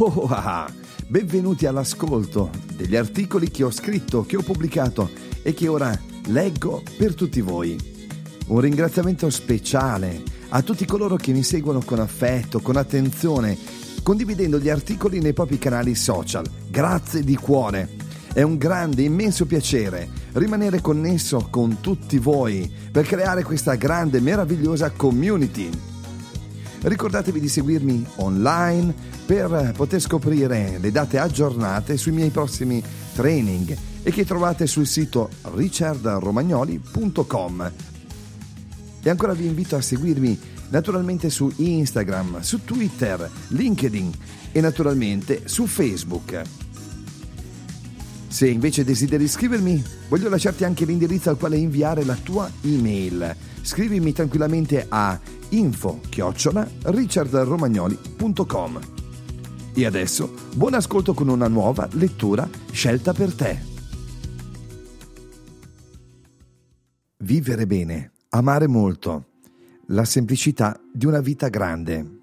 Oh, ah, ah. benvenuti all'ascolto degli articoli che ho scritto, che ho pubblicato e che ora leggo per tutti voi. Un ringraziamento speciale a tutti coloro che mi seguono con affetto, con attenzione, condividendo gli articoli nei propri canali social. Grazie di cuore. È un grande, immenso piacere rimanere connesso con tutti voi per creare questa grande, meravigliosa community. Ricordatevi di seguirmi online per poter scoprire le date aggiornate sui miei prossimi training e che trovate sul sito richardromagnoli.com. E ancora vi invito a seguirmi naturalmente su Instagram, su Twitter, LinkedIn e naturalmente su Facebook. Se invece desideri scrivermi, voglio lasciarti anche l'indirizzo al quale inviare la tua email. Scrivimi tranquillamente a info richardromagnoli.com. E adesso buon ascolto con una nuova lettura scelta per te. Vivere bene, amare molto, la semplicità di una vita grande.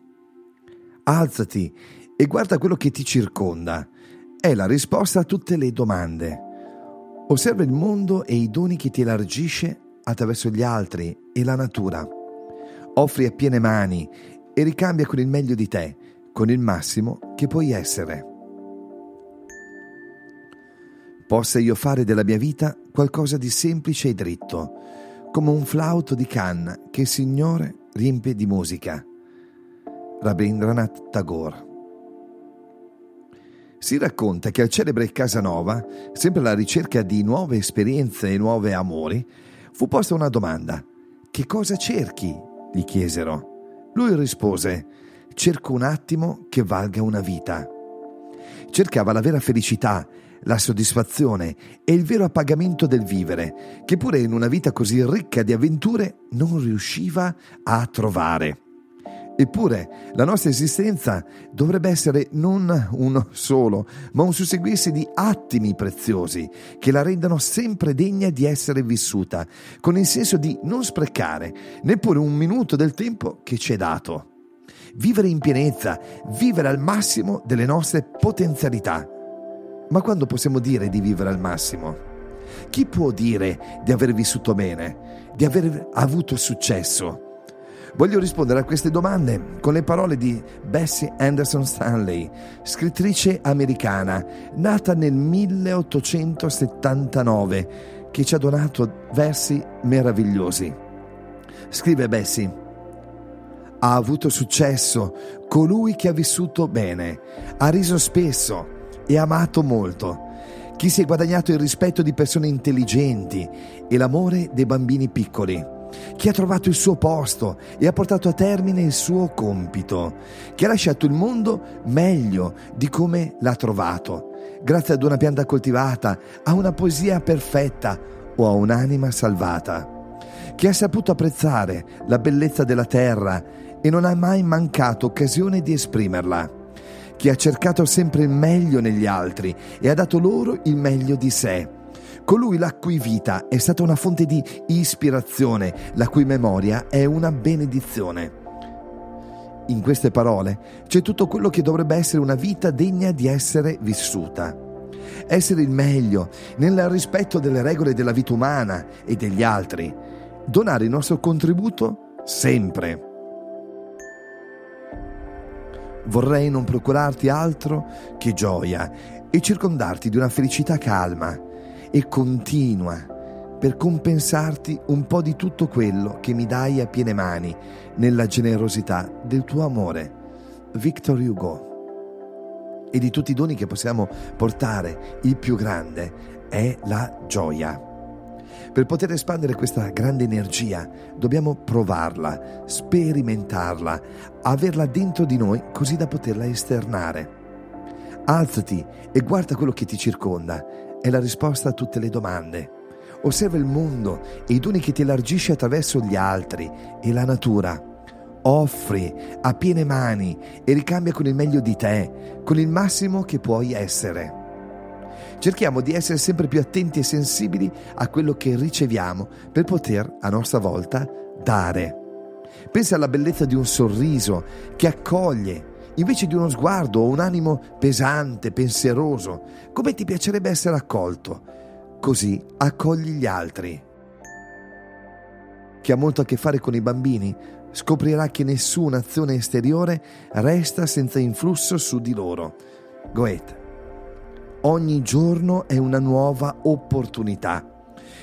Alzati e guarda quello che ti circonda è la risposta a tutte le domande. Osserva il mondo e i doni che ti elargisce attraverso gli altri e la natura. Offri a piene mani e ricambia con il meglio di te, con il massimo che puoi essere. Possa io fare della mia vita qualcosa di semplice e dritto, come un flauto di canna che il Signore riempie di musica. Rabindranath Tagore si racconta che al celebre Casanova, sempre alla ricerca di nuove esperienze e nuovi amori, fu posta una domanda. Che cosa cerchi? gli chiesero. Lui rispose, cerco un attimo che valga una vita. Cercava la vera felicità, la soddisfazione e il vero appagamento del vivere, che pure in una vita così ricca di avventure non riusciva a trovare. Eppure la nostra esistenza dovrebbe essere non uno solo, ma un susseguirsi di attimi preziosi che la rendano sempre degna di essere vissuta, con il senso di non sprecare neppure un minuto del tempo che ci è dato. Vivere in pienezza, vivere al massimo delle nostre potenzialità. Ma quando possiamo dire di vivere al massimo? Chi può dire di aver vissuto bene, di aver avuto successo? Voglio rispondere a queste domande con le parole di Bessie Anderson Stanley, scrittrice americana, nata nel 1879, che ci ha donato versi meravigliosi. Scrive Bessie, ha avuto successo colui che ha vissuto bene, ha riso spesso e amato molto. Chi si è guadagnato il rispetto di persone intelligenti e l'amore dei bambini piccoli chi ha trovato il suo posto e ha portato a termine il suo compito, chi ha lasciato il mondo meglio di come l'ha trovato, grazie ad una pianta coltivata, a una poesia perfetta o a un'anima salvata, chi ha saputo apprezzare la bellezza della terra e non ha mai mancato occasione di esprimerla, chi ha cercato sempre il meglio negli altri e ha dato loro il meglio di sé colui la cui vita è stata una fonte di ispirazione, la cui memoria è una benedizione. In queste parole c'è tutto quello che dovrebbe essere una vita degna di essere vissuta. Essere il meglio nel rispetto delle regole della vita umana e degli altri. Donare il nostro contributo sempre. Vorrei non procurarti altro che gioia e circondarti di una felicità calma e continua per compensarti un po' di tutto quello che mi dai a piene mani nella generosità del tuo amore. Victor Hugo. E di tutti i doni che possiamo portare, il più grande è la gioia. Per poter espandere questa grande energia dobbiamo provarla, sperimentarla, averla dentro di noi così da poterla esternare. Alzati e guarda quello che ti circonda è la risposta a tutte le domande. Osserva il mondo e i doni che ti elargisce attraverso gli altri e la natura. Offri a piene mani e ricambia con il meglio di te, con il massimo che puoi essere. Cerchiamo di essere sempre più attenti e sensibili a quello che riceviamo per poter, a nostra volta, dare. Pensa alla bellezza di un sorriso che accoglie invece di uno sguardo o un animo pesante, pensieroso, come ti piacerebbe essere accolto. Così accogli gli altri. Chi ha molto a che fare con i bambini scoprirà che nessuna azione esteriore resta senza influsso su di loro. Goethe. Ogni giorno è una nuova opportunità.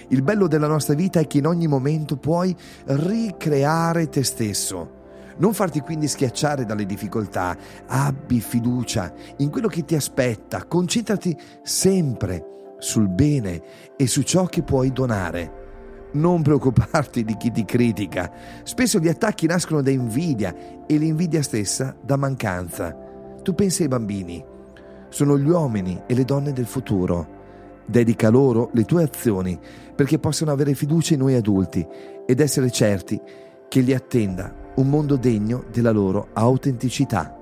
Il bello della nostra vita è che in ogni momento puoi ricreare te stesso. Non farti quindi schiacciare dalle difficoltà, abbi fiducia in quello che ti aspetta, concentrati sempre sul bene e su ciò che puoi donare. Non preoccuparti di chi ti critica. Spesso gli attacchi nascono da invidia e l'invidia stessa da mancanza. Tu pensi ai bambini. Sono gli uomini e le donne del futuro. Dedica loro le tue azioni perché possano avere fiducia in noi adulti ed essere certi che li attenda un mondo degno della loro autenticità.